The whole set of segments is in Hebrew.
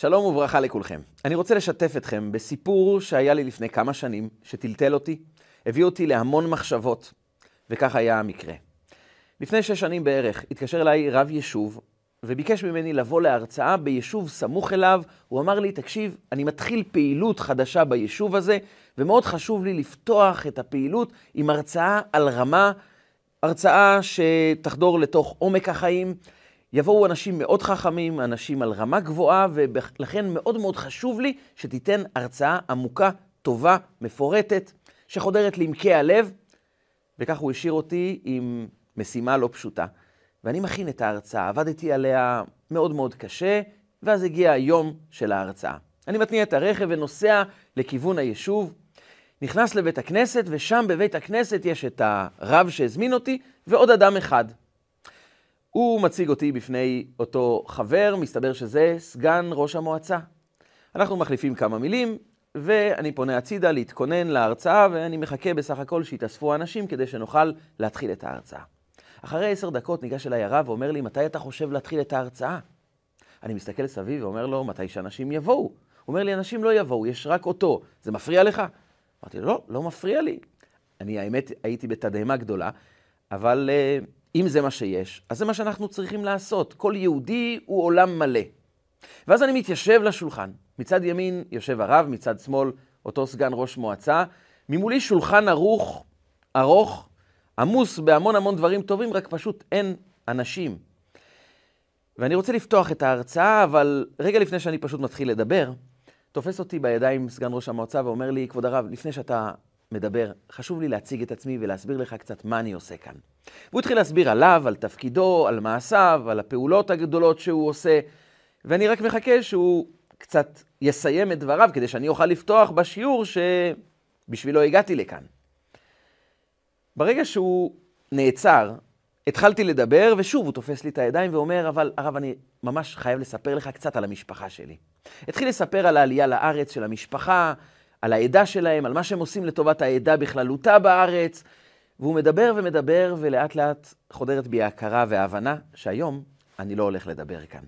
שלום וברכה לכולכם. אני רוצה לשתף אתכם בסיפור שהיה לי לפני כמה שנים, שטלטל אותי, הביא אותי להמון מחשבות, וכך היה המקרה. לפני שש שנים בערך התקשר אליי רב יישוב, וביקש ממני לבוא להרצאה ביישוב סמוך אליו. הוא אמר לי, תקשיב, אני מתחיל פעילות חדשה ביישוב הזה, ומאוד חשוב לי לפתוח את הפעילות עם הרצאה על רמה, הרצאה שתחדור לתוך עומק החיים. יבואו אנשים מאוד חכמים, אנשים על רמה גבוהה, ולכן מאוד מאוד חשוב לי שתיתן הרצאה עמוקה, טובה, מפורטת, שחודרת לעמקי הלב, וכך הוא השאיר אותי עם משימה לא פשוטה. ואני מכין את ההרצאה, עבדתי עליה מאוד מאוד קשה, ואז הגיע היום של ההרצאה. אני מתניע את הרכב ונוסע לכיוון היישוב, נכנס לבית הכנסת, ושם בבית הכנסת יש את הרב שהזמין אותי, ועוד אדם אחד. הוא מציג אותי בפני אותו חבר, מסתבר שזה סגן ראש המועצה. אנחנו מחליפים כמה מילים, ואני פונה הצידה להתכונן להרצאה, ואני מחכה בסך הכל שיתאספו האנשים כדי שנוכל להתחיל את ההרצאה. אחרי עשר דקות ניגש אליי הרב ואומר לי, מתי אתה חושב להתחיל את ההרצאה? אני מסתכל סביב ואומר לו, מתי שאנשים יבואו? הוא אומר לי, אנשים לא יבואו, יש רק אותו. זה מפריע לך? אמרתי לו, לא, לא מפריע לי. אני, האמת, הייתי בתדהמה גדולה, אבל uh, אם זה מה שיש, אז זה מה שאנחנו צריכים לעשות. כל יהודי הוא עולם מלא. ואז אני מתיישב לשולחן. מצד ימין יושב הרב, מצד שמאל אותו סגן ראש מועצה. ממולי שולחן ערוך, ארוך, עמוס בהמון המון דברים טובים, רק פשוט אין אנשים. ואני רוצה לפתוח את ההרצאה, אבל רגע לפני שאני פשוט מתחיל לדבר, תופס אותי בידיים סגן ראש המועצה ואומר לי, כבוד הרב, לפני שאתה מדבר, חשוב לי להציג את עצמי ולהסביר לך קצת מה אני עושה כאן. והוא התחיל להסביר עליו, על תפקידו, על מעשיו, על הפעולות הגדולות שהוא עושה, ואני רק מחכה שהוא קצת יסיים את דבריו כדי שאני אוכל לפתוח בשיעור שבשבילו הגעתי לכאן. ברגע שהוא נעצר, התחלתי לדבר, ושוב הוא תופס לי את הידיים ואומר, אבל הרב, אני ממש חייב לספר לך קצת על המשפחה שלי. התחיל לספר על העלייה לארץ של המשפחה, על העדה שלהם, על מה שהם עושים לטובת העדה בכללותה בארץ, והוא מדבר ומדבר, ולאט לאט חודרת בי ההכרה וההבנה שהיום אני לא הולך לדבר כאן.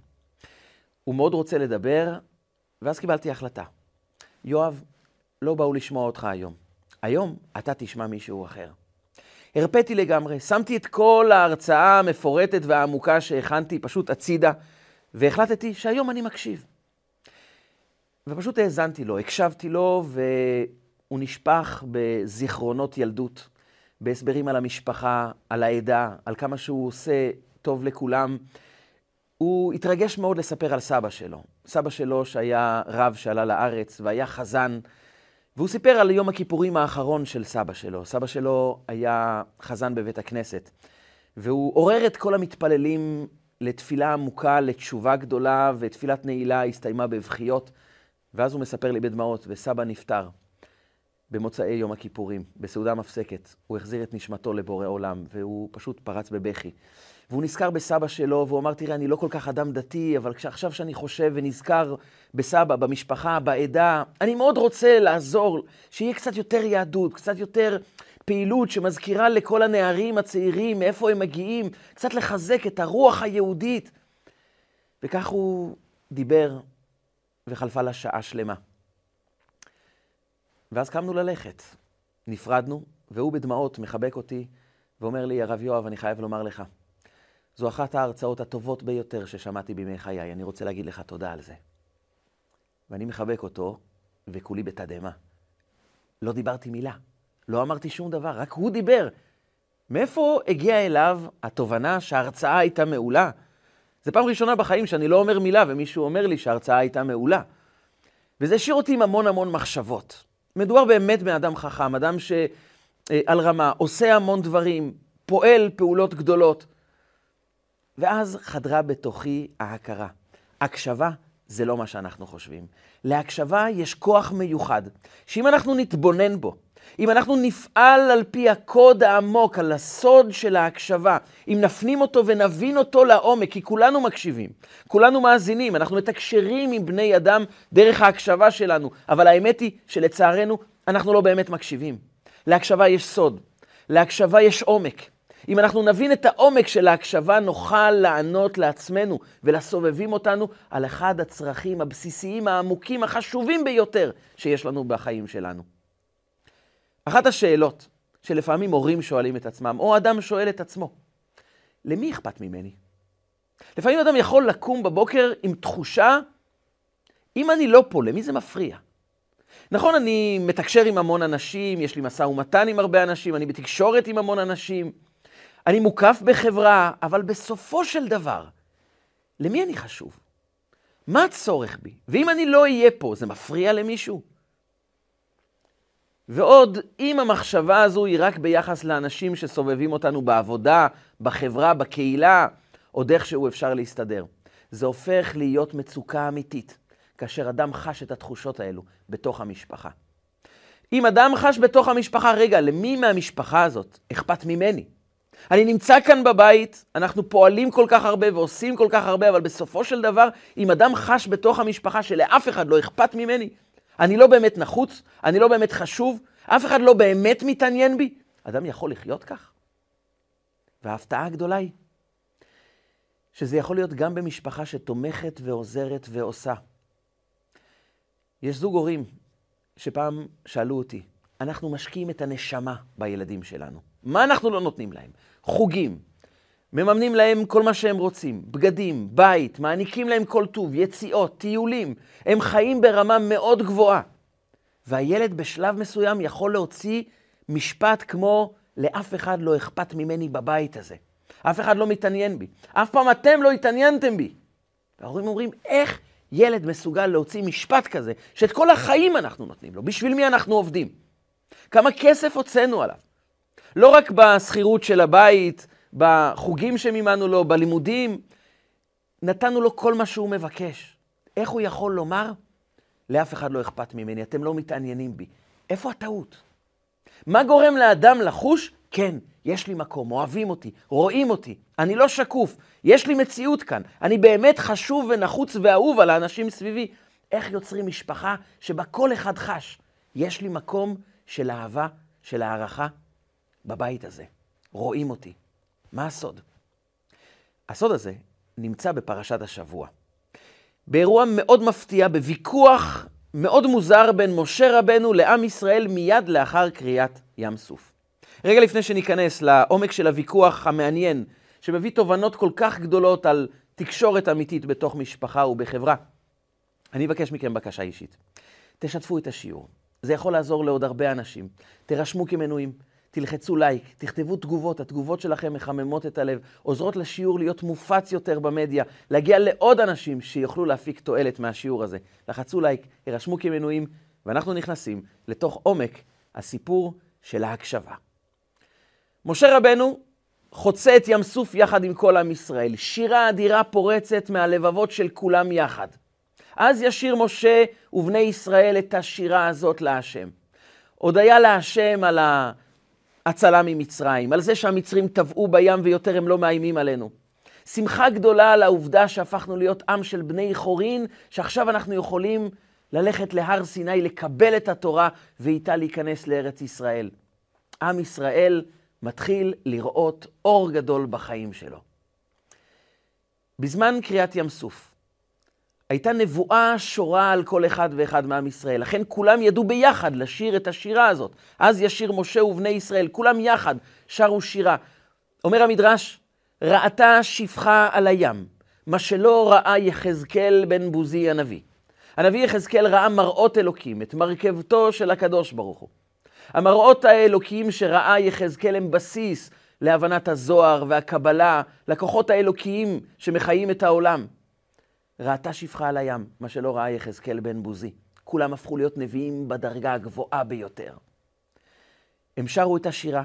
הוא מאוד רוצה לדבר, ואז קיבלתי החלטה. יואב, לא באו לשמוע אותך היום. היום אתה תשמע מישהו אחר. הרפאתי לגמרי, שמתי את כל ההרצאה המפורטת והעמוקה שהכנתי פשוט הצידה, והחלטתי שהיום אני מקשיב. ופשוט האזנתי לו, הקשבתי לו, והוא נשפך בזיכרונות ילדות, בהסברים על המשפחה, על העדה, על כמה שהוא עושה טוב לכולם. הוא התרגש מאוד לספר על סבא שלו. סבא שלו שהיה רב שעלה לארץ והיה חזן, והוא סיפר על יום הכיפורים האחרון של סבא שלו. סבא שלו היה חזן בבית הכנסת, והוא עורר את כל המתפללים לתפילה עמוקה, לתשובה גדולה, ותפילת נעילה הסתיימה בבכיות. ואז הוא מספר לי בדמעות, וסבא נפטר במוצאי יום הכיפורים, בסעודה מפסקת. הוא החזיר את נשמתו לבורא עולם, והוא פשוט פרץ בבכי. והוא נזכר בסבא שלו, והוא אמר, תראה, אני לא כל כך אדם דתי, אבל עכשיו שאני חושב ונזכר בסבא, במשפחה, בעדה, אני מאוד רוצה לעזור, שיהיה קצת יותר יהדות, קצת יותר פעילות שמזכירה לכל הנערים הצעירים מאיפה הם מגיעים, קצת לחזק את הרוח היהודית. וכך הוא דיבר וחלפה לה שעה שלמה. ואז קמנו ללכת. נפרדנו, והוא בדמעות מחבק אותי ואומר לי, הרב יואב, אני חייב לומר לך, זו אחת ההרצאות הטובות ביותר ששמעתי בימי חיי, אני רוצה להגיד לך תודה על זה. ואני מחבק אותו, וכולי בתדהמה. לא דיברתי מילה, לא אמרתי שום דבר, רק הוא דיבר. מאיפה הגיעה אליו התובנה שההרצאה הייתה מעולה? זו פעם ראשונה בחיים שאני לא אומר מילה ומישהו אומר לי שההרצאה הייתה מעולה. וזה השאיר אותי עם המון המון מחשבות. מדובר באמת באדם חכם, אדם שעל אה, רמה, עושה המון דברים, פועל פעולות גדולות. ואז חדרה בתוכי ההכרה. הקשבה זה לא מה שאנחנו חושבים. להקשבה יש כוח מיוחד, שאם אנחנו נתבונן בו, אם אנחנו נפעל על פי הקוד העמוק, על הסוד של ההקשבה, אם נפנים אותו ונבין אותו לעומק, כי כולנו מקשיבים, כולנו מאזינים, אנחנו מתקשרים עם בני אדם דרך ההקשבה שלנו, אבל האמת היא שלצערנו אנחנו לא באמת מקשיבים. להקשבה יש סוד, להקשבה יש עומק. אם אנחנו נבין את העומק של ההקשבה, נוכל לענות לעצמנו ולסובבים אותנו על אחד הצרכים הבסיסיים, העמוקים, החשובים ביותר שיש לנו בחיים שלנו. אחת השאלות שלפעמים הורים שואלים את עצמם, או אדם שואל את עצמו, למי אכפת ממני? לפעמים אדם יכול לקום בבוקר עם תחושה, אם אני לא פה, למי זה מפריע? נכון, אני מתקשר עם המון אנשים, יש לי משא ומתן עם הרבה אנשים, אני בתקשורת עם המון אנשים, אני מוקף בחברה, אבל בסופו של דבר, למי אני חשוב? מה הצורך בי? ואם אני לא אהיה פה, זה מפריע למישהו? ועוד, אם המחשבה הזו היא רק ביחס לאנשים שסובבים אותנו בעבודה, בחברה, בקהילה, עוד איכשהו אפשר להסתדר. זה הופך להיות מצוקה אמיתית, כאשר אדם חש את התחושות האלו בתוך המשפחה. אם אדם חש בתוך המשפחה, רגע, למי מהמשפחה הזאת אכפת ממני? אני נמצא כאן בבית, אנחנו פועלים כל כך הרבה ועושים כל כך הרבה, אבל בסופו של דבר, אם אדם חש בתוך המשפחה שלאף אחד לא אכפת ממני, אני לא באמת נחוץ, אני לא באמת חשוב, אף אחד לא באמת מתעניין בי, אדם יכול לחיות כך? וההפתעה הגדולה היא שזה יכול להיות גם במשפחה שתומכת ועוזרת ועושה. יש זוג הורים שפעם שאלו אותי, אנחנו משקיעים את הנשמה בילדים שלנו. מה אנחנו לא נותנים להם? חוגים, מממנים להם כל מה שהם רוצים, בגדים, בית, מעניקים להם כל טוב, יציאות, טיולים. הם חיים ברמה מאוד גבוהה. והילד בשלב מסוים יכול להוציא משפט כמו, לאף אחד לא אכפת ממני בבית הזה. אף אחד לא מתעניין בי. אף פעם אתם לא התעניינתם בי. וההורים אומרים, איך ילד מסוגל להוציא משפט כזה, שאת כל החיים אנחנו נותנים לו, בשביל מי אנחנו עובדים? כמה כסף הוצאנו עליו? לא רק בשכירות של הבית, בחוגים שמימנו לו, בלימודים, נתנו לו כל מה שהוא מבקש. איך הוא יכול לומר, לאף אחד לא אכפת ממני, אתם לא מתעניינים בי? איפה הטעות? מה גורם לאדם לחוש, כן, יש לי מקום, אוהבים אותי, רואים אותי, אני לא שקוף, יש לי מציאות כאן, אני באמת חשוב ונחוץ ואהוב על האנשים סביבי. איך יוצרים משפחה שבה כל אחד חש, יש לי מקום של אהבה, של הערכה בבית הזה, רואים אותי. מה הסוד? הסוד הזה נמצא בפרשת השבוע. באירוע מאוד מפתיע, בוויכוח מאוד מוזר בין משה רבנו לעם ישראל מיד לאחר קריאת ים סוף. רגע לפני שניכנס לעומק של הוויכוח המעניין, שמביא תובנות כל כך גדולות על תקשורת אמיתית בתוך משפחה ובחברה, אני אבקש מכם בקשה אישית. תשתפו את השיעור. זה יכול לעזור לעוד הרבה אנשים. תירשמו כמנויים. תלחצו לייק, תכתבו תגובות, התגובות שלכם מחממות את הלב, עוזרות לשיעור להיות מופץ יותר במדיה, להגיע לעוד אנשים שיוכלו להפיק תועלת מהשיעור הזה. לחצו לייק, הרשמו כמנויים, ואנחנו נכנסים לתוך עומק הסיפור של ההקשבה. משה רבנו חוצה את ים סוף יחד עם כל עם ישראל. שירה אדירה פורצת מהלבבות של כולם יחד. אז ישיר משה ובני ישראל את השירה הזאת להשם. הודיה להשם על ה... הצלה ממצרים, על זה שהמצרים טבעו בים ויותר הם לא מאיימים עלינו. שמחה גדולה על העובדה שהפכנו להיות עם של בני חורין, שעכשיו אנחנו יכולים ללכת להר סיני, לקבל את התורה ואיתה להיכנס לארץ ישראל. עם ישראל מתחיל לראות אור גדול בחיים שלו. בזמן קריאת ים סוף, הייתה נבואה שורה על כל אחד ואחד מעם ישראל. לכן כולם ידעו ביחד לשיר את השירה הזאת. אז ישיר משה ובני ישראל, כולם יחד שרו שירה. אומר המדרש, ראתה שפחה על הים, מה שלא ראה יחזקאל בן בוזי הנביא. הנביא יחזקאל ראה מראות אלוקים, את מרכבתו של הקדוש ברוך הוא. המראות האלוקיים שראה יחזקאל הם בסיס להבנת הזוהר והקבלה, לכוחות האלוקיים שמחיים את העולם. ראתה שפחה על הים, מה שלא ראה יחזקאל בן בוזי. כולם הפכו להיות נביאים בדרגה הגבוהה ביותר. הם שרו את השירה,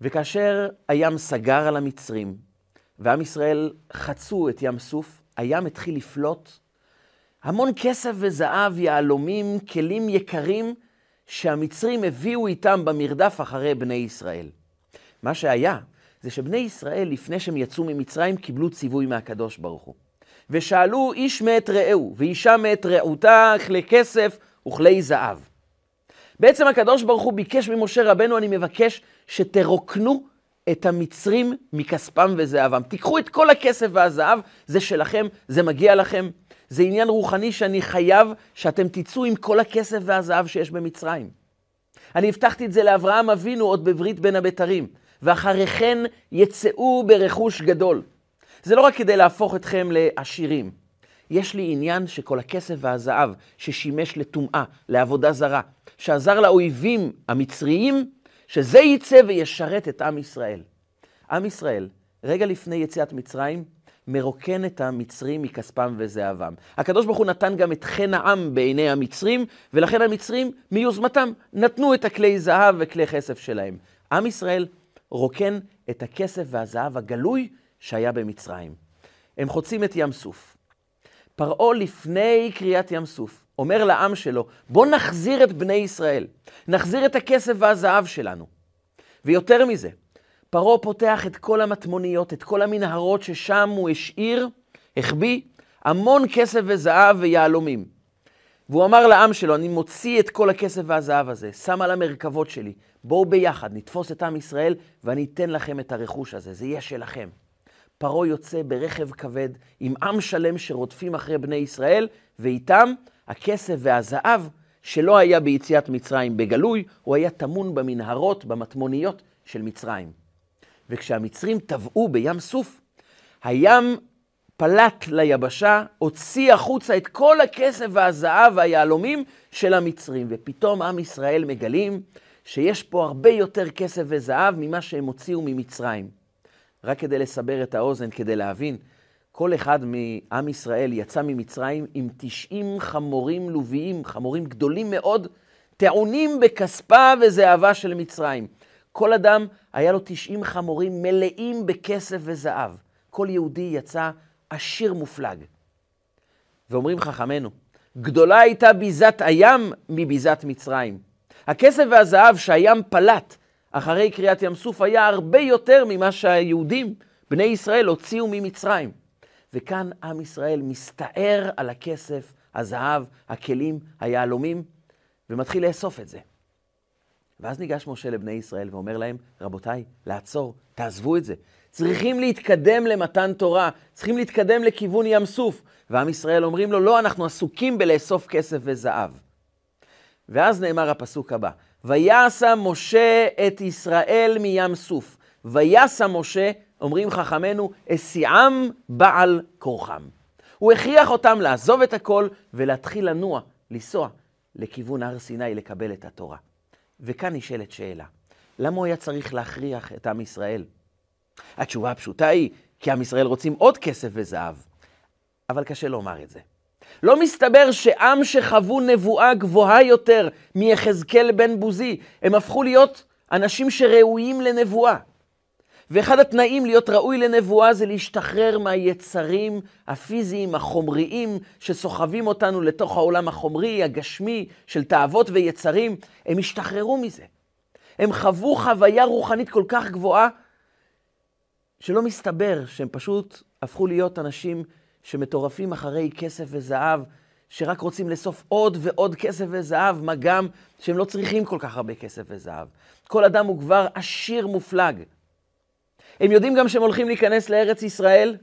וכאשר הים סגר על המצרים, ועם ישראל חצו את ים סוף, הים התחיל לפלוט המון כסף וזהב, יהלומים, כלים יקרים, שהמצרים הביאו איתם במרדף אחרי בני ישראל. מה שהיה, זה שבני ישראל, לפני שהם יצאו ממצרים, קיבלו ציווי מהקדוש ברוך הוא. ושאלו איש מאת רעהו, ואישה מאת רעותה, כלי כסף וכלי זהב. בעצם הקדוש ברוך הוא ביקש ממשה רבנו, אני מבקש שתרוקנו את המצרים מכספם וזהבם. תיקחו את כל הכסף והזהב, זה שלכם, זה מגיע לכם. זה עניין רוחני שאני חייב שאתם תצאו עם כל הכסף והזהב שיש במצרים. אני הבטחתי את זה לאברהם אבינו עוד בברית בין הבתרים, ואחרי כן יצאו ברכוש גדול. זה לא רק כדי להפוך אתכם לעשירים. יש לי עניין שכל הכסף והזהב ששימש לטומאה, לעבודה זרה, שעזר לאויבים המצריים, שזה יצא וישרת את עם ישראל. עם ישראל, רגע לפני יציאת מצרים, מרוקן את המצרים מכספם וזהבם. הקדוש ברוך הוא נתן גם את חן העם בעיני המצרים, ולכן המצרים מיוזמתם נתנו את הכלי זהב וכלי כסף שלהם. עם ישראל רוקן את הכסף והזהב הגלוי שהיה במצרים. הם חוצים את ים סוף. פרעה לפני קריאת ים סוף אומר לעם שלו, בוא נחזיר את בני ישראל, נחזיר את הכסף והזהב שלנו. ויותר מזה, פרעה פותח את כל המטמוניות, את כל המנהרות ששם הוא השאיר, החביא, המון כסף וזהב ויהלומים. והוא אמר לעם שלו, אני מוציא את כל הכסף והזהב הזה, שם על המרכבות שלי, בואו ביחד, נתפוס את עם ישראל ואני אתן לכם את הרכוש הזה, זה יהיה שלכם. פרעה יוצא ברכב כבד עם עם שלם שרודפים אחרי בני ישראל, ואיתם הכסף והזהב שלא היה ביציאת מצרים בגלוי, הוא היה טמון במנהרות, במטמוניות של מצרים. וכשהמצרים טבעו בים סוף, הים פלט ליבשה, הוציא החוצה את כל הכסף והזהב והיהלומים של המצרים, ופתאום עם ישראל מגלים שיש פה הרבה יותר כסף וזהב ממה שהם הוציאו ממצרים. רק כדי לסבר את האוזן, כדי להבין, כל אחד מעם ישראל יצא ממצרים עם 90 חמורים לוויים, חמורים גדולים מאוד, טעונים בכספה וזהבה של מצרים. כל אדם היה לו 90 חמורים מלאים בכסף וזהב. כל יהודי יצא עשיר מופלג. ואומרים חכמינו, גדולה הייתה ביזת הים מביזת מצרים. הכסף והזהב שהים פלט אחרי קריאת ים סוף היה הרבה יותר ממה שהיהודים, בני ישראל, הוציאו ממצרים. וכאן עם ישראל מסתער על הכסף, הזהב, הכלים, היהלומים, ומתחיל לאסוף את זה. ואז ניגש משה לבני ישראל ואומר להם, רבותיי, לעצור, תעזבו את זה. צריכים להתקדם למתן תורה, צריכים להתקדם לכיוון ים סוף. ועם ישראל אומרים לו, לא, אנחנו עסוקים בלאסוף כסף וזהב. ואז נאמר הפסוק הבא, ויעשה משה את ישראל מים סוף. ויעשה משה, אומרים חכמינו, הסיעם בעל כורחם. הוא הכריח אותם לעזוב את הכל ולהתחיל לנוע, לנסוע לכיוון הר סיני לקבל את התורה. וכאן נשאלת שאלה, למה הוא היה צריך להכריח את עם ישראל? התשובה הפשוטה היא, כי עם ישראל רוצים עוד כסף וזהב. אבל קשה לומר את זה. לא מסתבר שעם שחוו נבואה גבוהה יותר מיחזקאל בן בוזי, הם הפכו להיות אנשים שראויים לנבואה. ואחד התנאים להיות ראוי לנבואה זה להשתחרר מהיצרים הפיזיים, החומריים, שסוחבים אותנו לתוך העולם החומרי, הגשמי, של תאוות ויצרים. הם השתחררו מזה. הם חוו חוויה רוחנית כל כך גבוהה, שלא מסתבר שהם פשוט הפכו להיות אנשים שמטורפים אחרי כסף וזהב, שרק רוצים לאסוף עוד ועוד כסף וזהב, מה גם שהם לא צריכים כל כך הרבה כסף וזהב. כל אדם הוא כבר עשיר מופלג. הם יודעים גם שהם הולכים להיכנס לארץ ישראל,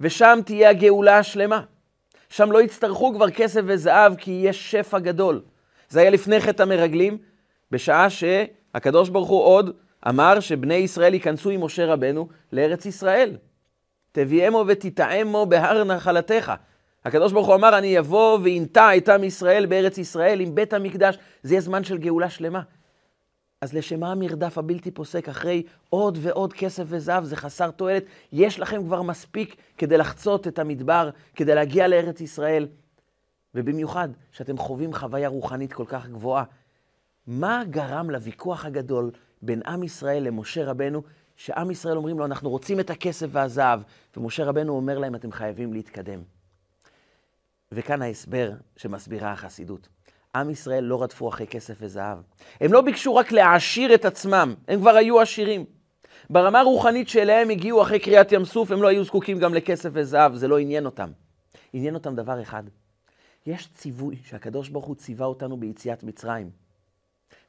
ושם תהיה הגאולה השלמה. שם לא יצטרכו כבר כסף וזהב, כי יש שפע גדול. זה היה לפני חטא המרגלים, בשעה שהקדוש ברוך הוא עוד אמר שבני ישראל ייכנסו עם משה רבנו לארץ ישראל. תביאמו ותטעמו בהר נחלתך. הקדוש ברוך הוא אמר, אני אבוא ואינטע את עם ישראל בארץ ישראל עם בית המקדש. זה יהיה זמן של גאולה שלמה. אז לשם מה המרדף הבלתי פוסק אחרי עוד ועוד כסף וזהב? זה חסר תועלת. יש לכם כבר מספיק כדי לחצות את המדבר, כדי להגיע לארץ ישראל. ובמיוחד שאתם חווים חוויה רוחנית כל כך גבוהה. מה גרם לוויכוח הגדול בין עם ישראל למשה רבנו, שעם ישראל אומרים לו, אנחנו רוצים את הכסף והזהב, ומשה רבנו אומר להם, אתם חייבים להתקדם. וכאן ההסבר שמסבירה החסידות. עם ישראל לא רדפו אחרי כסף וזהב. הם לא ביקשו רק להעשיר את עצמם, הם כבר היו עשירים. ברמה הרוחנית שאליהם הגיעו אחרי קריאת ים סוף, הם לא היו זקוקים גם לכסף וזהב, זה לא עניין אותם. עניין אותם דבר אחד, יש ציווי שהקדוש ברוך הוא ציווה אותנו ביציאת מצרים.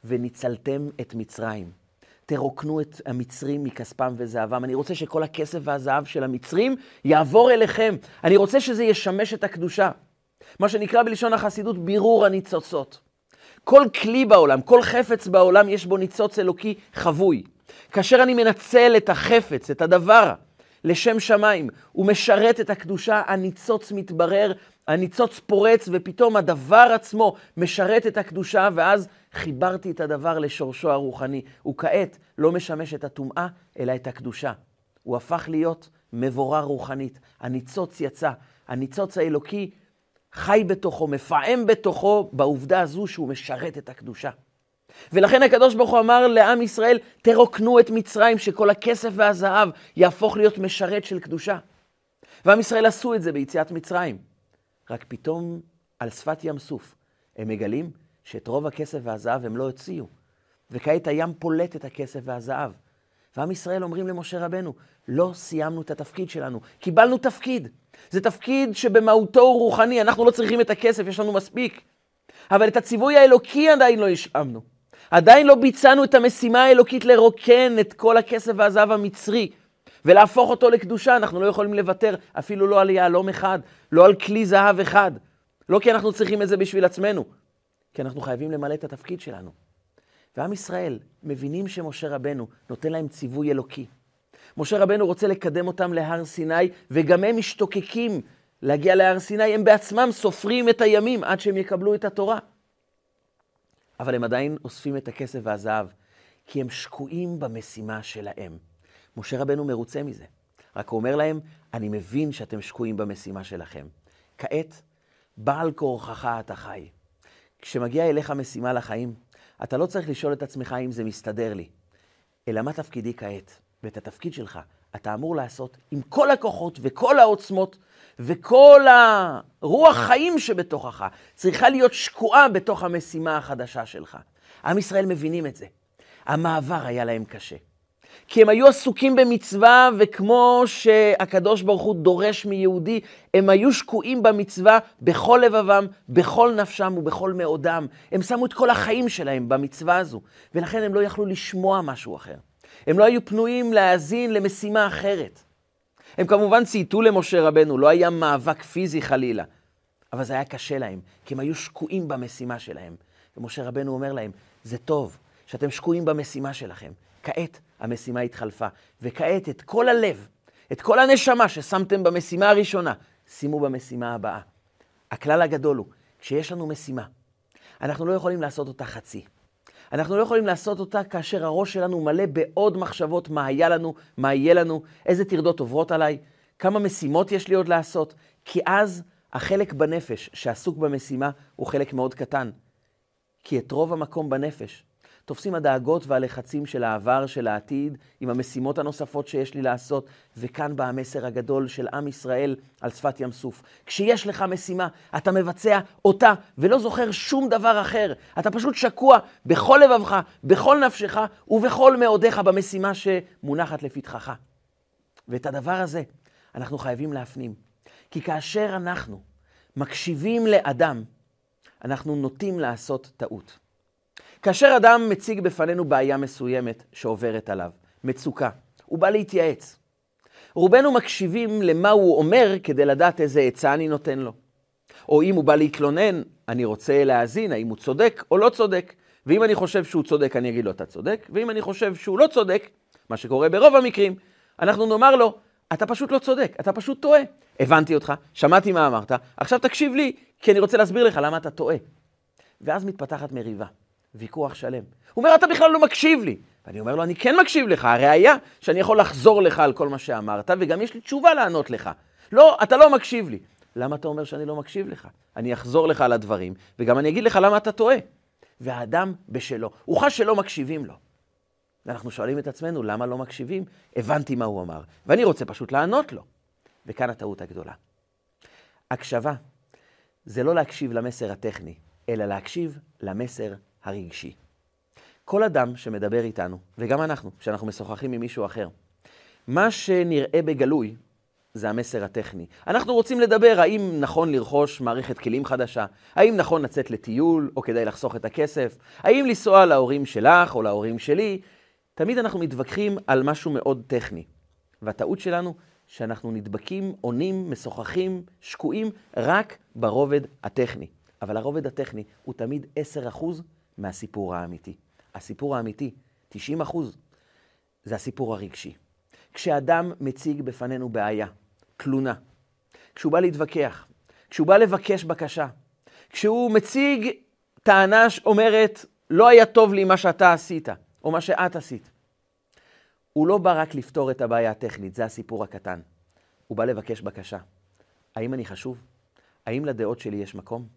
וניצלתם את מצרים. תרוקנו את המצרים מכספם וזהבם. אני רוצה שכל הכסף והזהב של המצרים יעבור אליכם. אני רוצה שזה ישמש את הקדושה. מה שנקרא בלשון החסידות בירור הניצוצות. כל כלי בעולם, כל חפץ בעולם, יש בו ניצוץ אלוקי חבוי. כאשר אני מנצל את החפץ, את הדבר, לשם שמיים, הוא משרת את הקדושה, הניצוץ מתברר, הניצוץ פורץ, ופתאום הדבר עצמו משרת את הקדושה, ואז חיברתי את הדבר לשורשו הרוחני. הוא כעת לא משמש את הטומאה, אלא את הקדושה. הוא הפך להיות מבורר רוחנית. הניצוץ יצא, הניצוץ האלוקי חי בתוכו, מפעם בתוכו, בעובדה הזו שהוא משרת את הקדושה. ולכן הקדוש ברוך הוא אמר לעם ישראל, תרוקנו את מצרים, שכל הכסף והזהב יהפוך להיות משרת של קדושה. ועם ישראל עשו את זה ביציאת מצרים. רק פתאום, על שפת ים סוף, הם מגלים שאת רוב הכסף והזהב הם לא הוציאו. וכעת הים פולט את הכסף והזהב. ועם ישראל אומרים למשה רבנו, לא סיימנו את התפקיד שלנו, קיבלנו תפקיד. זה תפקיד שבמהותו הוא רוחני, אנחנו לא צריכים את הכסף, יש לנו מספיק. אבל את הציווי האלוקי עדיין לא השאמנו. עדיין לא ביצענו את המשימה האלוקית לרוקן את כל הכסף והזהב המצרי ולהפוך אותו לקדושה. אנחנו לא יכולים לוותר אפילו לא על יהלום אחד, לא על כלי זהב אחד. לא כי אנחנו צריכים את זה בשביל עצמנו, כי אנחנו חייבים למלא את התפקיד שלנו. ועם ישראל מבינים שמשה רבנו נותן להם ציווי אלוקי. משה רבנו רוצה לקדם אותם להר סיני, וגם הם משתוקקים להגיע להר סיני, הם בעצמם סופרים את הימים עד שהם יקבלו את התורה. אבל הם עדיין אוספים את הכסף והזהב, כי הם שקועים במשימה שלהם. משה רבנו מרוצה מזה. רק הוא אומר להם, אני מבין שאתם שקועים במשימה שלכם. כעת, בעל כורחך אתה חי. כשמגיעה אליך משימה לחיים, אתה לא צריך לשאול את עצמך אם זה מסתדר לי, אלא מה תפקידי כעת. ואת התפקיד שלך אתה אמור לעשות עם כל הכוחות וכל העוצמות וכל הרוח חיים שבתוכך צריכה להיות שקועה בתוך המשימה החדשה שלך. עם ישראל מבינים את זה. המעבר היה להם קשה. כי הם היו עסוקים במצווה, וכמו שהקדוש ברוך הוא דורש מיהודי, הם היו שקועים במצווה בכל לבבם, בכל נפשם ובכל מאודם. הם שמו את כל החיים שלהם במצווה הזו, ולכן הם לא יכלו לשמוע משהו אחר. הם לא היו פנויים להאזין למשימה אחרת. הם כמובן צייתו למשה רבנו, לא היה מאבק פיזי חלילה, אבל זה היה קשה להם, כי הם היו שקועים במשימה שלהם. ומשה רבנו אומר להם, זה טוב שאתם שקועים במשימה שלכם. כעת המשימה התחלפה, וכעת את כל הלב, את כל הנשמה ששמתם במשימה הראשונה, שימו במשימה הבאה. הכלל הגדול הוא, כשיש לנו משימה, אנחנו לא יכולים לעשות אותה חצי. אנחנו לא יכולים לעשות אותה כאשר הראש שלנו מלא בעוד מחשבות מה היה לנו, מה יהיה לנו, איזה טרדות עוברות עליי, כמה משימות יש לי עוד לעשות, כי אז החלק בנפש שעסוק במשימה הוא חלק מאוד קטן. כי את רוב המקום בנפש תופסים הדאגות והלחצים של העבר, של העתיד, עם המשימות הנוספות שיש לי לעשות, וכאן בא המסר הגדול של עם ישראל על שפת ים סוף. כשיש לך משימה, אתה מבצע אותה ולא זוכר שום דבר אחר. אתה פשוט שקוע בכל לבבך, בכל נפשך ובכל מאודיך במשימה שמונחת לפתחך. ואת הדבר הזה אנחנו חייבים להפנים. כי כאשר אנחנו מקשיבים לאדם, אנחנו נוטים לעשות טעות. כאשר אדם מציג בפנינו בעיה מסוימת שעוברת עליו, מצוקה, הוא בא להתייעץ. רובנו מקשיבים למה הוא אומר כדי לדעת איזה עצה אני נותן לו. או אם הוא בא להתלונן, אני רוצה להאזין האם הוא צודק או לא צודק. ואם אני חושב שהוא צודק, אני אגיד לו, אתה צודק. ואם אני חושב שהוא לא צודק, מה שקורה ברוב המקרים, אנחנו נאמר לו, אתה פשוט לא צודק, אתה פשוט טועה. הבנתי אותך, שמעתי מה אמרת, עכשיו תקשיב לי, כי אני רוצה להסביר לך למה אתה טועה. ואז מתפתחת מריבה. ויכוח שלם. הוא אומר, אתה בכלל לא מקשיב לי. ואני אומר לו, אני כן מקשיב לך, הראיה שאני יכול לחזור לך על כל מה שאמרת, וגם יש לי תשובה לענות לך. לא, אתה לא מקשיב לי. למה אתה אומר שאני לא מקשיב לך? אני אחזור לך על הדברים, וגם אני אגיד לך למה אתה טועה. והאדם בשלו, הוא חש שלא מקשיבים לו. ואנחנו שואלים את עצמנו, למה לא מקשיבים? הבנתי מה הוא אמר, ואני רוצה פשוט לענות לו. וכאן הטעות הגדולה. הקשבה זה לא להקשיב למסר הטכני, אלא להקשיב למסר הרגשי. כל אדם שמדבר איתנו, וגם אנחנו, כשאנחנו משוחחים עם מישהו אחר, מה שנראה בגלוי זה המסר הטכני. אנחנו רוצים לדבר האם נכון לרכוש מערכת כלים חדשה, האם נכון לצאת לטיול או כדאי לחסוך את הכסף, האם לנסוע להורים שלך או להורים שלי. תמיד אנחנו מתווכחים על משהו מאוד טכני, והטעות שלנו שאנחנו נדבקים, עונים, משוחחים, שקועים רק ברובד הטכני. אבל הרובד הטכני הוא תמיד 10% מהסיפור האמיתי. הסיפור האמיתי, 90%, זה הסיפור הרגשי. כשאדם מציג בפנינו בעיה, תלונה, כשהוא בא להתווכח, כשהוא בא לבקש בקשה, כשהוא מציג טענה שאומרת, לא היה טוב לי מה שאתה עשית, או מה שאת עשית. הוא לא בא רק לפתור את הבעיה הטכנית, זה הסיפור הקטן. הוא בא לבקש בקשה. האם אני חשוב? האם לדעות שלי יש מקום?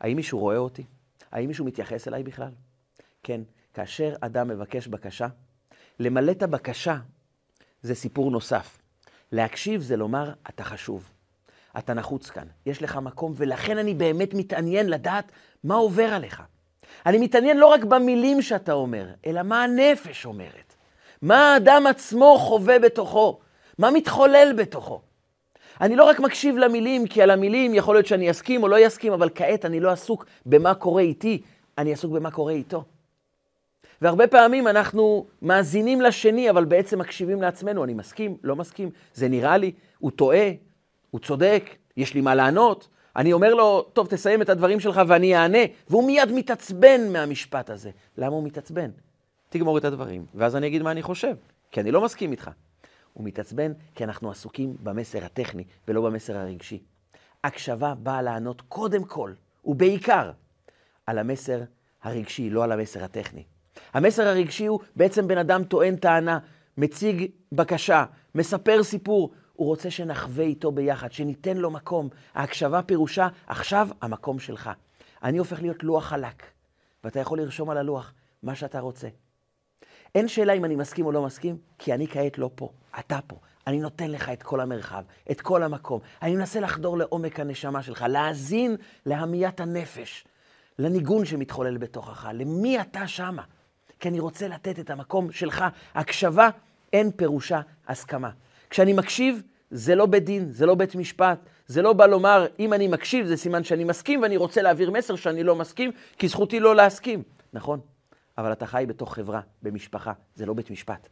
האם מישהו רואה אותי? האם מישהו מתייחס אליי בכלל? כן, כאשר אדם מבקש בקשה, למלא את הבקשה זה סיפור נוסף. להקשיב זה לומר, אתה חשוב, אתה נחוץ כאן, יש לך מקום, ולכן אני באמת מתעניין לדעת מה עובר עליך. אני מתעניין לא רק במילים שאתה אומר, אלא מה הנפש אומרת. מה האדם עצמו חווה בתוכו, מה מתחולל בתוכו. אני לא רק מקשיב למילים, כי על המילים יכול להיות שאני אסכים או לא אסכים, אבל כעת אני לא עסוק במה קורה איתי, אני עסוק במה קורה איתו. והרבה פעמים אנחנו מאזינים לשני, אבל בעצם מקשיבים לעצמנו. אני מסכים, לא מסכים, זה נראה לי, הוא טועה, הוא צודק, יש לי מה לענות. אני אומר לו, טוב, תסיים את הדברים שלך ואני אענה, והוא מיד מתעצבן מהמשפט הזה. למה הוא מתעצבן? תגמור את הדברים, ואז אני אגיד מה אני חושב, כי אני לא מסכים איתך. הוא מתעצבן כי אנחנו עסוקים במסר הטכני ולא במסר הרגשי. הקשבה באה לענות קודם כל, ובעיקר, על המסר הרגשי, לא על המסר הטכני. המסר הרגשי הוא בעצם בן אדם טוען טענה, מציג בקשה, מספר סיפור, הוא רוצה שנחווה איתו ביחד, שניתן לו מקום. ההקשבה פירושה, עכשיו המקום שלך. אני הופך להיות לוח חלק, ואתה יכול לרשום על הלוח מה שאתה רוצה. אין שאלה אם אני מסכים או לא מסכים, כי אני כעת לא פה, אתה פה. אני נותן לך את כל המרחב, את כל המקום. אני מנסה לחדור לעומק הנשמה שלך, להאזין להמיית הנפש, לניגון שמתחולל בתוכך, למי אתה שמה. כי אני רוצה לתת את המקום שלך. הקשבה אין פירושה הסכמה. כשאני מקשיב, זה לא בית דין, זה לא בית משפט, זה לא בא לומר, אם אני מקשיב זה סימן שאני מסכים ואני רוצה להעביר מסר שאני לא מסכים, כי זכותי לא להסכים. נכון, אבל אתה חי בתוך חברה, במשפחה, זה לא בית משפט.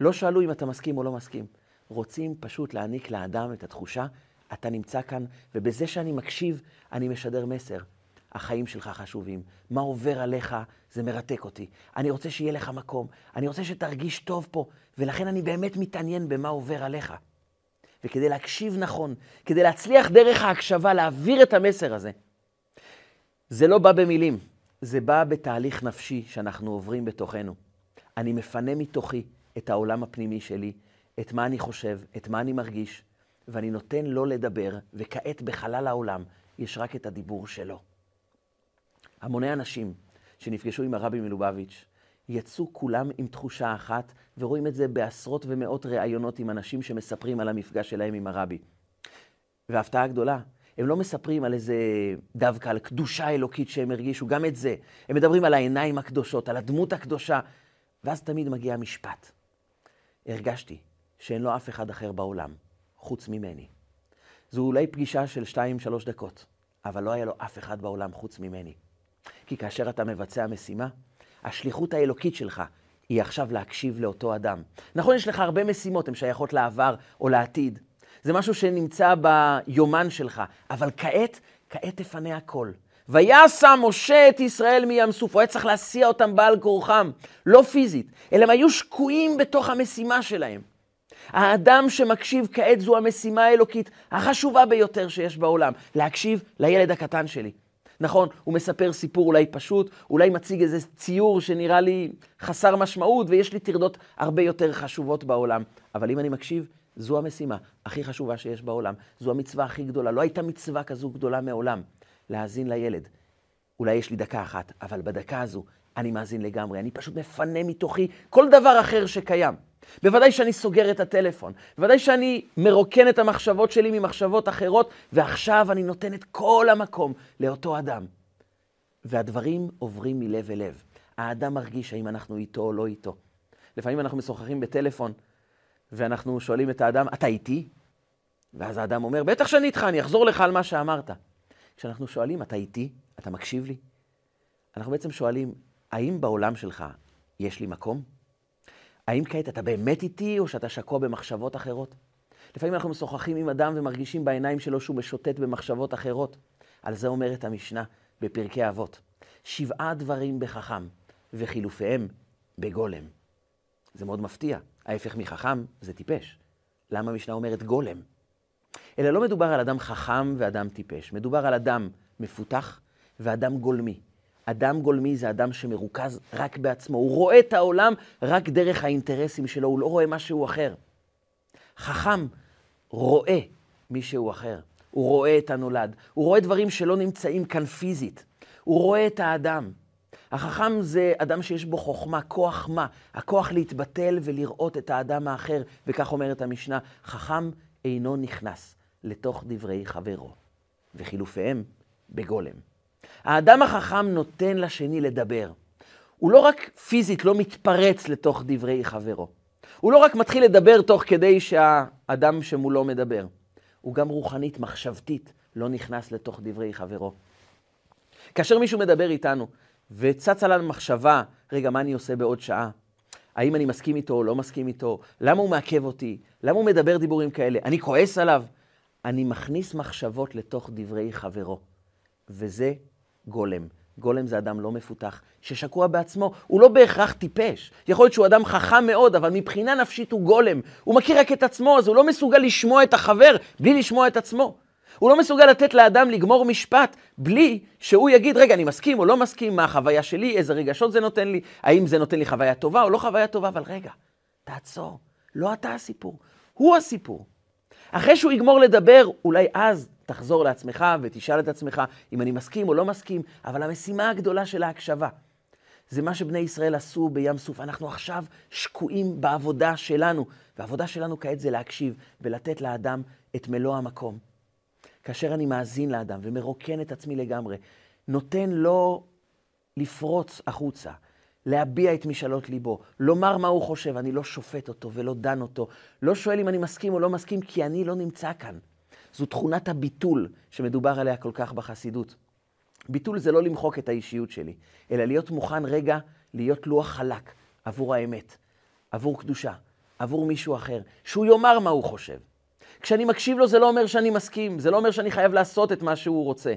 לא שאלו אם אתה מסכים או לא מסכים. רוצים פשוט להעניק לאדם את התחושה, אתה נמצא כאן, ובזה שאני מקשיב, אני משדר מסר. החיים שלך חשובים. מה עובר עליך, זה מרתק אותי. אני רוצה שיהיה לך מקום, אני רוצה שתרגיש טוב פה, ולכן אני באמת מתעניין במה עובר עליך. וכדי להקשיב נכון, כדי להצליח דרך ההקשבה להעביר את המסר הזה, זה לא בא במילים, זה בא בתהליך נפשי שאנחנו עוברים בתוכנו. אני מפנה מתוכי את העולם הפנימי שלי, את מה אני חושב, את מה אני מרגיש, ואני נותן לו לדבר, וכעת בחלל העולם יש רק את הדיבור שלו. המוני אנשים שנפגשו עם הרבי מלובביץ', יצאו כולם עם תחושה אחת, ורואים את זה בעשרות ומאות ראיונות עם אנשים שמספרים על המפגש שלהם עם הרבי. וההפתעה הגדולה, הם לא מספרים על איזה, דווקא על קדושה אלוקית שהם הרגישו, גם את זה. הם מדברים על העיניים הקדושות, על הדמות הקדושה, ואז תמיד מגיע המשפט. הרגשתי שאין לו אף אחד אחר בעולם, חוץ ממני. זו אולי פגישה של שתיים, שלוש דקות, אבל לא היה לו אף אחד בעולם חוץ ממני. כי כאשר אתה מבצע משימה, השליחות האלוקית שלך היא עכשיו להקשיב לאותו אדם. נכון, יש לך הרבה משימות, הן שייכות לעבר או לעתיד. זה משהו שנמצא ביומן שלך, אבל כעת, כעת תפנה הכל. ויעשה משה את ישראל מים סוף, הוא היה צריך להסיע אותם בעל כורחם, לא פיזית, אלא הם היו שקועים בתוך המשימה שלהם. האדם שמקשיב כעת זו המשימה האלוקית החשובה ביותר שיש בעולם, להקשיב לילד הקטן שלי. נכון, הוא מספר סיפור אולי פשוט, אולי מציג איזה ציור שנראה לי חסר משמעות, ויש לי טרדות הרבה יותר חשובות בעולם. אבל אם אני מקשיב, זו המשימה הכי חשובה שיש בעולם. זו המצווה הכי גדולה. לא הייתה מצווה כזו גדולה מעולם. להאזין לילד. אולי יש לי דקה אחת, אבל בדקה הזו אני מאזין לגמרי. אני פשוט מפנה מתוכי כל דבר אחר שקיים. בוודאי שאני סוגר את הטלפון, בוודאי שאני מרוקן את המחשבות שלי ממחשבות אחרות, ועכשיו אני נותן את כל המקום לאותו אדם. והדברים עוברים מלב אל לב. האדם מרגיש האם אנחנו איתו או לא איתו. לפעמים אנחנו משוחחים בטלפון, ואנחנו שואלים את האדם, אתה איתי? ואז האדם אומר, בטח שאני איתך, אני אחזור לך על מה שאמרת. כשאנחנו שואלים, אתה איתי? אתה מקשיב לי? אנחנו בעצם שואלים, האם בעולם שלך יש לי מקום? האם כעת אתה באמת איתי, או שאתה שקוע במחשבות אחרות? לפעמים אנחנו משוחחים עם אדם ומרגישים בעיניים שלו שהוא משוטט במחשבות אחרות. על זה אומרת המשנה בפרקי אבות. שבעה דברים בחכם, וחילופיהם בגולם. זה מאוד מפתיע. ההפך מחכם זה טיפש. למה המשנה אומרת גולם? אלא לא מדובר על אדם חכם ואדם טיפש, מדובר על אדם מפותח ואדם גולמי. אדם גולמי זה אדם שמרוכז רק בעצמו, הוא רואה את העולם רק דרך האינטרסים שלו, הוא לא רואה משהו אחר. חכם רואה מישהו אחר, הוא רואה את הנולד, הוא רואה דברים שלא נמצאים כאן פיזית, הוא רואה את האדם. החכם זה אדם שיש בו חוכמה, כוח מה? הכוח להתבטל ולראות את האדם האחר, וכך אומרת המשנה, חכם אינו נכנס לתוך דברי חברו, וחילופיהם בגולם. האדם החכם נותן לשני לדבר. הוא לא רק פיזית לא מתפרץ לתוך דברי חברו. הוא לא רק מתחיל לדבר תוך כדי שהאדם שמולו מדבר. הוא גם רוחנית, מחשבתית, לא נכנס לתוך דברי חברו. כאשר מישהו מדבר איתנו, וצצה לנו מחשבה, רגע, מה אני עושה בעוד שעה? האם אני מסכים איתו או לא מסכים איתו? למה הוא מעכב אותי? למה הוא מדבר דיבורים כאלה? אני כועס עליו? אני מכניס מחשבות לתוך דברי חברו, וזה גולם. גולם זה אדם לא מפותח, ששקוע בעצמו. הוא לא בהכרח טיפש. יכול להיות שהוא אדם חכם מאוד, אבל מבחינה נפשית הוא גולם. הוא מכיר רק את עצמו, אז הוא לא מסוגל לשמוע את החבר בלי לשמוע את עצמו. הוא לא מסוגל לתת לאדם לגמור משפט בלי שהוא יגיד, רגע, אני מסכים או לא מסכים, מה החוויה שלי, איזה רגשות זה נותן לי, האם זה נותן לי חוויה טובה או לא חוויה טובה, אבל רגע, תעצור. לא אתה הסיפור, הוא הסיפור. אחרי שהוא יגמור לדבר, אולי אז תחזור לעצמך ותשאל את עצמך אם אני מסכים או לא מסכים, אבל המשימה הגדולה של ההקשבה, זה מה שבני ישראל עשו בים סוף. אנחנו עכשיו שקועים בעבודה שלנו, והעבודה שלנו כעת זה להקשיב ולתת לאדם את מלוא המקום. כאשר אני מאזין לאדם ומרוקן את עצמי לגמרי, נותן לו לפרוץ החוצה, להביע את משאלות ליבו, לומר מה הוא חושב, אני לא שופט אותו ולא דן אותו, לא שואל אם אני מסכים או לא מסכים, כי אני לא נמצא כאן. זו תכונת הביטול שמדובר עליה כל כך בחסידות. ביטול זה לא למחוק את האישיות שלי, אלא להיות מוכן רגע להיות לוח חלק עבור האמת, עבור קדושה, עבור מישהו אחר, שהוא יאמר מה הוא חושב. כשאני מקשיב לו זה לא אומר שאני מסכים, זה לא אומר שאני חייב לעשות את מה שהוא רוצה.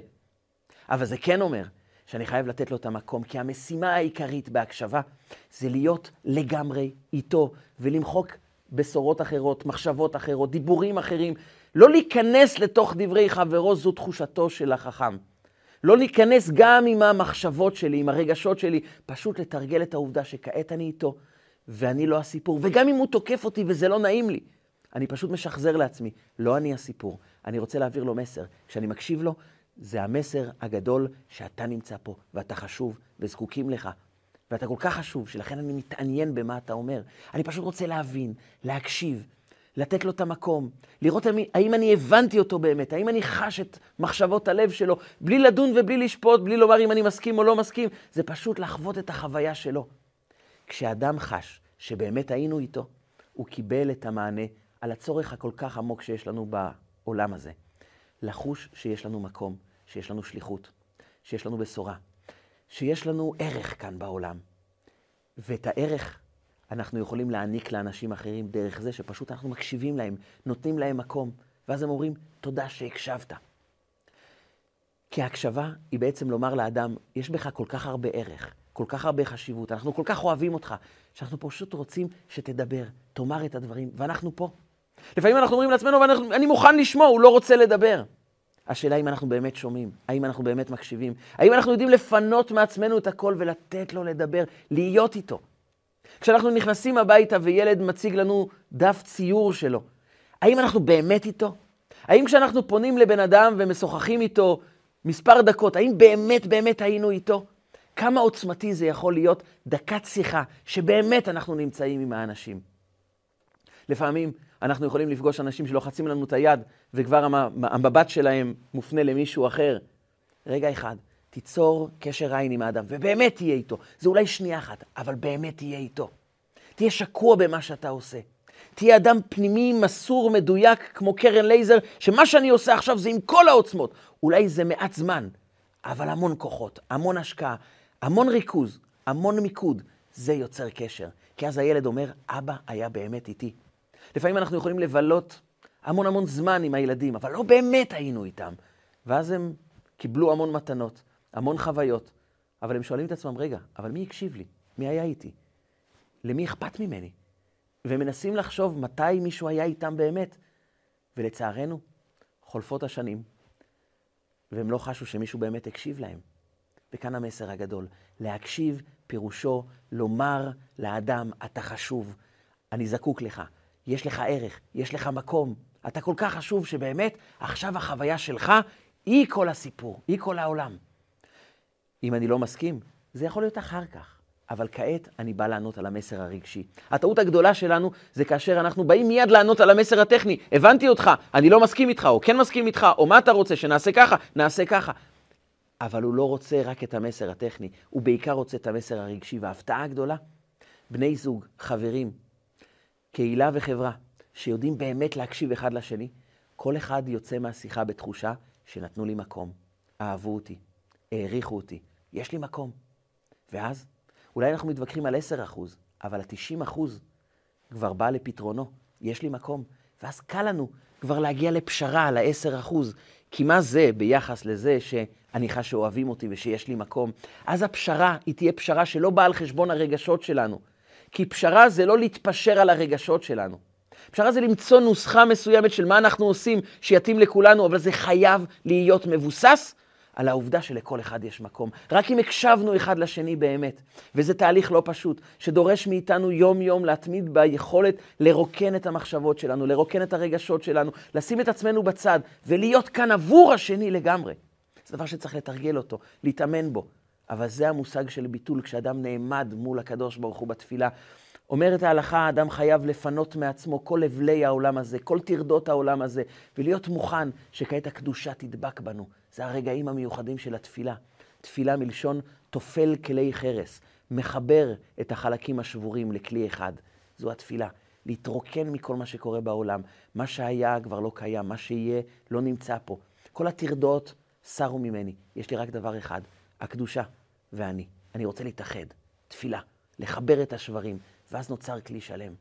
אבל זה כן אומר שאני חייב לתת לו את המקום, כי המשימה העיקרית בהקשבה זה להיות לגמרי איתו ולמחוק בשורות אחרות, מחשבות אחרות, דיבורים אחרים. לא להיכנס לתוך דברי חברו, זו תחושתו של החכם. לא להיכנס גם עם המחשבות שלי, עם הרגשות שלי, פשוט לתרגל את העובדה שכעת אני איתו ואני לא הסיפור. וגם אם הוא תוקף אותי וזה לא נעים לי, אני פשוט משחזר לעצמי, לא אני הסיפור. אני רוצה להעביר לו מסר. כשאני מקשיב לו, זה המסר הגדול שאתה נמצא פה, ואתה חשוב, וזקוקים לך. ואתה כל כך חשוב, שלכן אני מתעניין במה אתה אומר. אני פשוט רוצה להבין, להקשיב, לתת לו את המקום, לראות האם אני הבנתי אותו באמת, האם אני חש את מחשבות הלב שלו, בלי לדון ובלי לשפוט, בלי לומר אם אני מסכים או לא מסכים, זה פשוט לחוות את החוויה שלו. כשאדם חש שבאמת היינו איתו, הוא קיבל את המענה על הצורך הכל כך עמוק שיש לנו בעולם הזה. לחוש שיש לנו מקום, שיש לנו שליחות, שיש לנו בשורה, שיש לנו ערך כאן בעולם. ואת הערך אנחנו יכולים להעניק לאנשים אחרים דרך זה שפשוט אנחנו מקשיבים להם, נותנים להם מקום, ואז הם אומרים, תודה שהקשבת. כי ההקשבה היא בעצם לומר לאדם, יש בך כל כך הרבה ערך, כל כך הרבה חשיבות, אנחנו כל כך אוהבים אותך, שאנחנו פשוט רוצים שתדבר, תאמר את הדברים, ואנחנו פה. לפעמים אנחנו אומרים לעצמנו, ואני מוכן לשמוע, הוא לא רוצה לדבר. השאלה אם אנחנו באמת שומעים, האם אנחנו באמת מקשיבים, האם אנחנו יודעים לפנות מעצמנו את הכל ולתת לו לדבר, להיות איתו. כשאנחנו נכנסים הביתה וילד מציג לנו דף ציור שלו, האם אנחנו באמת איתו? האם כשאנחנו פונים לבן אדם ומשוחחים איתו מספר דקות, האם באמת באמת היינו איתו? כמה עוצמתי זה יכול להיות דקת שיחה שבאמת אנחנו נמצאים עם האנשים. לפעמים אנחנו יכולים לפגוש אנשים שלוחצים לנו את היד וכבר המבט שלהם מופנה למישהו אחר. רגע אחד, תיצור קשר עין עם האדם, ובאמת תהיה איתו. זה אולי שנייה אחת, אבל באמת תהיה איתו. תהיה שקוע במה שאתה עושה. תהיה אדם פנימי, מסור, מדויק, כמו קרן לייזר, שמה שאני עושה עכשיו זה עם כל העוצמות. אולי זה מעט זמן, אבל המון כוחות, המון השקעה, המון ריכוז, המון מיקוד. זה יוצר קשר. כי אז הילד אומר, אבא היה באמת איתי. לפעמים אנחנו יכולים לבלות המון המון זמן עם הילדים, אבל לא באמת היינו איתם. ואז הם קיבלו המון מתנות, המון חוויות, אבל הם שואלים את עצמם, רגע, אבל מי הקשיב לי? מי היה איתי? למי אכפת ממני? והם מנסים לחשוב מתי מישהו היה איתם באמת. ולצערנו, חולפות השנים, והם לא חשו שמישהו באמת הקשיב להם. וכאן המסר הגדול. להקשיב פירושו לומר לאדם, אתה חשוב, אני זקוק לך, יש לך ערך, יש לך מקום, אתה כל כך חשוב שבאמת עכשיו החוויה שלך היא כל הסיפור, היא כל העולם. אם אני לא מסכים, זה יכול להיות אחר כך. אבל כעת אני בא לענות על המסר הרגשי. הטעות הגדולה שלנו זה כאשר אנחנו באים מיד לענות על המסר הטכני. הבנתי אותך, אני לא מסכים איתך, או כן מסכים איתך, או מה אתה רוצה, שנעשה ככה, נעשה ככה. אבל הוא לא רוצה רק את המסר הטכני, הוא בעיקר רוצה את המסר הרגשי. וההפתעה הגדולה, בני זוג, חברים, קהילה וחברה, שיודעים באמת להקשיב אחד לשני, כל אחד יוצא מהשיחה בתחושה שנתנו לי מקום, אהבו אותי, העריכו אותי, יש לי מקום. ואז אולי אנחנו מתווכחים על 10%, אבל ה-90% כבר בא לפתרונו, יש לי מקום. ואז קל לנו כבר להגיע לפשרה על ה-10%, כי מה זה ביחס לזה שאני חש שאוהבים אותי ושיש לי מקום? אז הפשרה היא תהיה פשרה שלא באה על חשבון הרגשות שלנו. כי פשרה זה לא להתפשר על הרגשות שלנו. פשרה זה למצוא נוסחה מסוימת של מה אנחנו עושים שיתאים לכולנו, אבל זה חייב להיות מבוסס על העובדה שלכל אחד יש מקום. רק אם הקשבנו אחד לשני באמת. וזה תהליך לא פשוט, שדורש מאיתנו יום-יום להתמיד ביכולת לרוקן את המחשבות שלנו, לרוקן את הרגשות שלנו, לשים את עצמנו בצד ולהיות כאן עבור השני לגמרי. זה דבר שצריך לתרגל אותו, להתאמן בו. אבל זה המושג של ביטול, כשאדם נעמד מול הקדוש ברוך הוא בתפילה. אומרת ההלכה, האדם חייב לפנות מעצמו כל אבלי העולם הזה, כל טרדות העולם הזה, ולהיות מוכן שכעת הקדושה תדבק בנו. זה הרגעים המיוחדים של התפילה. תפילה מלשון תופל כלי חרס, מחבר את החלקים השבורים לכלי אחד. זו התפילה. להתרוקן מכל מה שקורה בעולם. מה שהיה כבר לא קיים, מה שיהיה לא נמצא פה. כל הטרדות סרו ממני. יש לי רק דבר אחד, הקדושה ואני. אני רוצה להתאחד. תפילה. לחבר את השברים, ואז נוצר כלי שלם.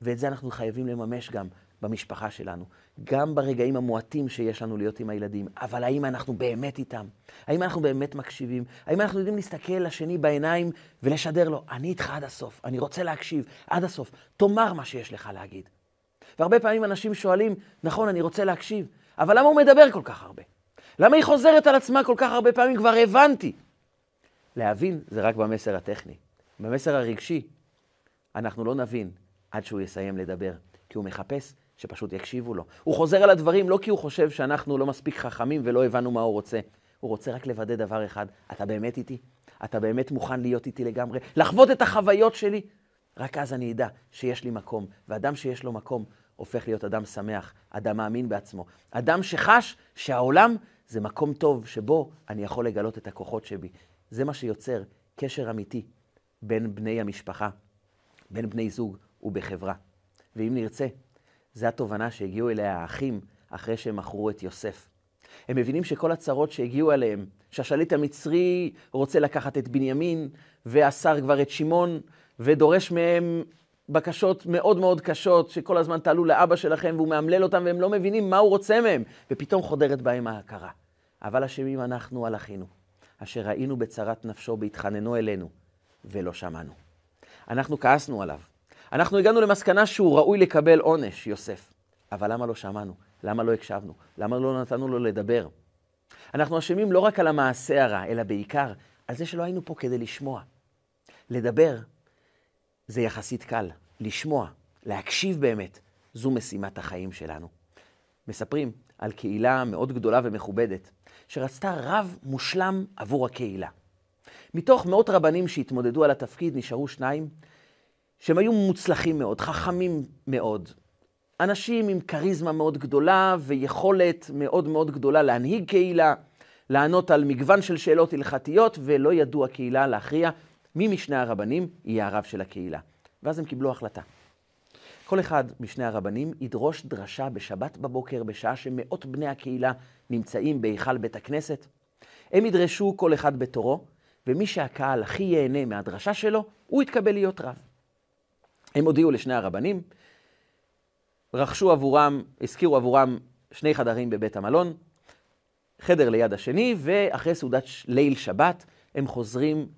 ואת זה אנחנו חייבים לממש גם במשפחה שלנו, גם ברגעים המועטים שיש לנו להיות עם הילדים, אבל האם אנחנו באמת איתם? האם אנחנו באמת מקשיבים? האם אנחנו יודעים להסתכל לשני בעיניים ולשדר לו, אני איתך עד הסוף, אני רוצה להקשיב עד הסוף, תאמר מה שיש לך להגיד. והרבה פעמים אנשים שואלים, נכון, אני רוצה להקשיב, אבל למה הוא מדבר כל כך הרבה? למה היא חוזרת על עצמה כל כך הרבה פעמים? כבר הבנתי. להבין זה רק במסר הטכני. במסר הרגשי, אנחנו לא נבין עד שהוא יסיים לדבר, כי הוא מחפש שפשוט יקשיבו לו. הוא חוזר על הדברים לא כי הוא חושב שאנחנו לא מספיק חכמים ולא הבנו מה הוא רוצה. הוא רוצה רק לוודא דבר אחד, אתה באמת איתי? אתה באמת מוכן להיות איתי לגמרי? לחוות את החוויות שלי? רק אז אני אדע שיש לי מקום, ואדם שיש לו מקום הופך להיות אדם שמח, אדם מאמין בעצמו, אדם שחש שהעולם זה מקום טוב שבו אני יכול לגלות את הכוחות שבי. זה מה שיוצר קשר אמיתי בין בני המשפחה, בין בני זוג ובחברה. ואם נרצה, זו התובנה שהגיעו אליה האחים אחרי שהם מכרו את יוסף. הם מבינים שכל הצרות שהגיעו אליהם, שהשליט המצרי רוצה לקחת את בנימין, ואסר כבר את שמעון, ודורש מהם בקשות מאוד מאוד קשות, שכל הזמן תעלו לאבא שלכם, והוא מאמלל אותם, והם לא מבינים מה הוא רוצה מהם, ופתאום חודרת בהם ההכרה. אבל אשמים אנחנו על אחינו, אשר ראינו בצרת נפשו בהתחננו אלינו, ולא שמענו. אנחנו כעסנו עליו. אנחנו הגענו למסקנה שהוא ראוי לקבל עונש, יוסף. אבל למה לא שמענו? למה לא הקשבנו? למה לא נתנו לו לדבר? אנחנו אשמים לא רק על המעשה הרע, אלא בעיקר על זה שלא היינו פה כדי לשמוע. לדבר זה יחסית קל. לשמוע, להקשיב באמת, זו משימת החיים שלנו. מספרים על קהילה מאוד גדולה ומכובדת, שרצתה רב מושלם עבור הקהילה. מתוך מאות רבנים שהתמודדו על התפקיד, נשארו שניים שהם היו מוצלחים מאוד, חכמים מאוד. אנשים עם כריזמה מאוד גדולה ויכולת מאוד מאוד גדולה להנהיג קהילה, לענות על מגוון של שאלות הלכתיות, ולא ידעו הקהילה להכריע מי משני הרבנים יהיה הרב של הקהילה. ואז הם קיבלו החלטה. כל אחד משני הרבנים ידרוש דרשה בשבת בבוקר, בשעה שמאות בני הקהילה נמצאים בהיכל בית הכנסת. הם ידרשו כל אחד בתורו, ומי שהקהל הכי ייהנה מהדרשה שלו, הוא יתקבל להיות רב. הם הודיעו לשני הרבנים, רכשו עבורם, השכירו עבורם שני חדרים בבית המלון, חדר ליד השני, ואחרי סעודת ליל שבת הם חוזרים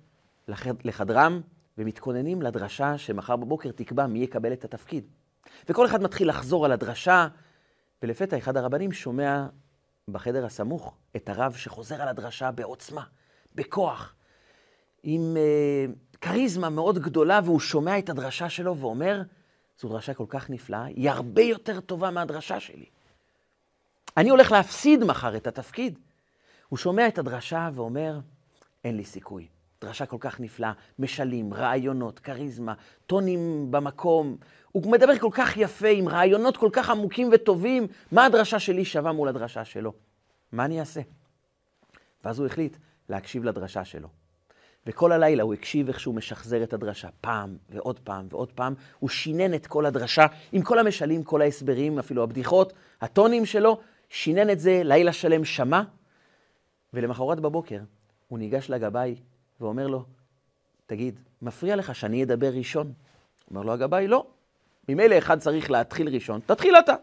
לחדרם ומתכוננים לדרשה שמחר בבוקר תקבע מי יקבל את התפקיד. וכל אחד מתחיל לחזור על הדרשה, ולפתע אחד הרבנים שומע בחדר הסמוך את הרב שחוזר על הדרשה בעוצמה, בכוח, עם uh, כריזמה מאוד גדולה, והוא שומע את הדרשה שלו ואומר, זו דרשה כל כך נפלאה, היא הרבה יותר טובה מהדרשה שלי. אני הולך להפסיד מחר את התפקיד. הוא שומע את הדרשה ואומר, אין לי סיכוי. דרשה כל כך נפלאה, משלים, רעיונות, כריזמה, טונים במקום. הוא מדבר כל כך יפה, עם רעיונות כל כך עמוקים וטובים, מה הדרשה שלי שווה מול הדרשה שלו? מה אני אעשה? ואז הוא החליט להקשיב לדרשה שלו. וכל הלילה הוא הקשיב איך שהוא משחזר את הדרשה, פעם ועוד פעם ועוד פעם. הוא שינן את כל הדרשה עם כל המשלים, כל ההסברים, אפילו הבדיחות, הטונים שלו, שינן את זה, לילה שלם שמע, ולמחרת בבוקר הוא ניגש לגבאי ואומר לו, תגיד, מפריע לך שאני אדבר ראשון? אומר לו הגבאי, לא. ממילא אחד צריך להתחיל ראשון, תתחיל אתה.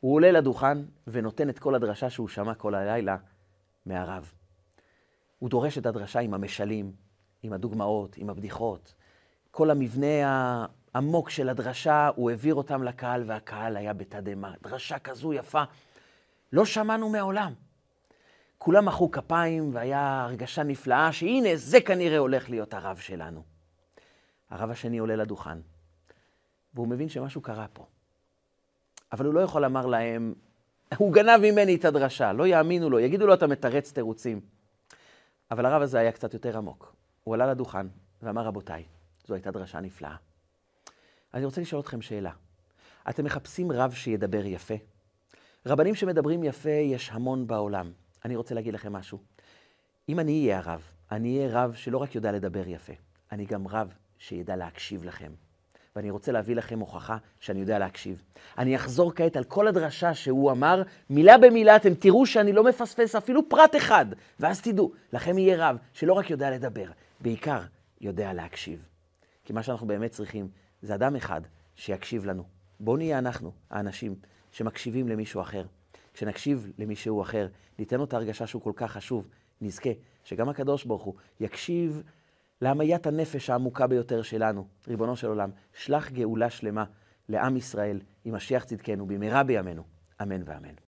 הוא עולה לדוכן ונותן את כל הדרשה שהוא שמע כל הלילה מהרב. הוא דורש את הדרשה עם המשלים, עם הדוגמאות, עם הבדיחות. כל המבנה העמוק של הדרשה, הוא העביר אותם לקהל, והקהל היה בתדהמה. דרשה כזו יפה, לא שמענו מעולם. כולם מחאו כפיים, והיה הרגשה נפלאה שהנה, זה כנראה הולך להיות הרב שלנו. הרב השני עולה לדוכן, והוא מבין שמשהו קרה פה. אבל הוא לא יכול לומר להם, הוא גנב ממני את הדרשה, לא יאמינו לו, יגידו לו, אתה מתרץ תירוצים. אבל הרב הזה היה קצת יותר עמוק. הוא עלה לדוכן ואמר, רבותיי, זו הייתה דרשה נפלאה. אני רוצה לשאול אתכם שאלה. אתם מחפשים רב שידבר יפה? רבנים שמדברים יפה יש המון בעולם. אני רוצה להגיד לכם משהו. אם אני אהיה הרב, אני אהיה רב שלא רק יודע לדבר יפה, אני גם רב שידע להקשיב לכם. ואני רוצה להביא לכם הוכחה שאני יודע להקשיב. אני אחזור כעת על כל הדרשה שהוא אמר, מילה במילה, אתם תראו שאני לא מפספס אפילו פרט אחד, ואז תדעו, לכם יהיה רב שלא רק יודע לדבר, בעיקר יודע להקשיב. כי מה שאנחנו באמת צריכים זה אדם אחד שיקשיב לנו. בואו נהיה אנחנו, האנשים שמקשיבים למישהו אחר. כשנקשיב למישהו אחר, ניתן לו את ההרגשה שהוא כל כך חשוב, נזכה שגם הקדוש ברוך הוא יקשיב להמיית הנפש העמוקה ביותר שלנו. ריבונו של עולם, שלח גאולה שלמה לעם ישראל, עם משיח צדקנו, במהרה בימינו. אמן ואמן.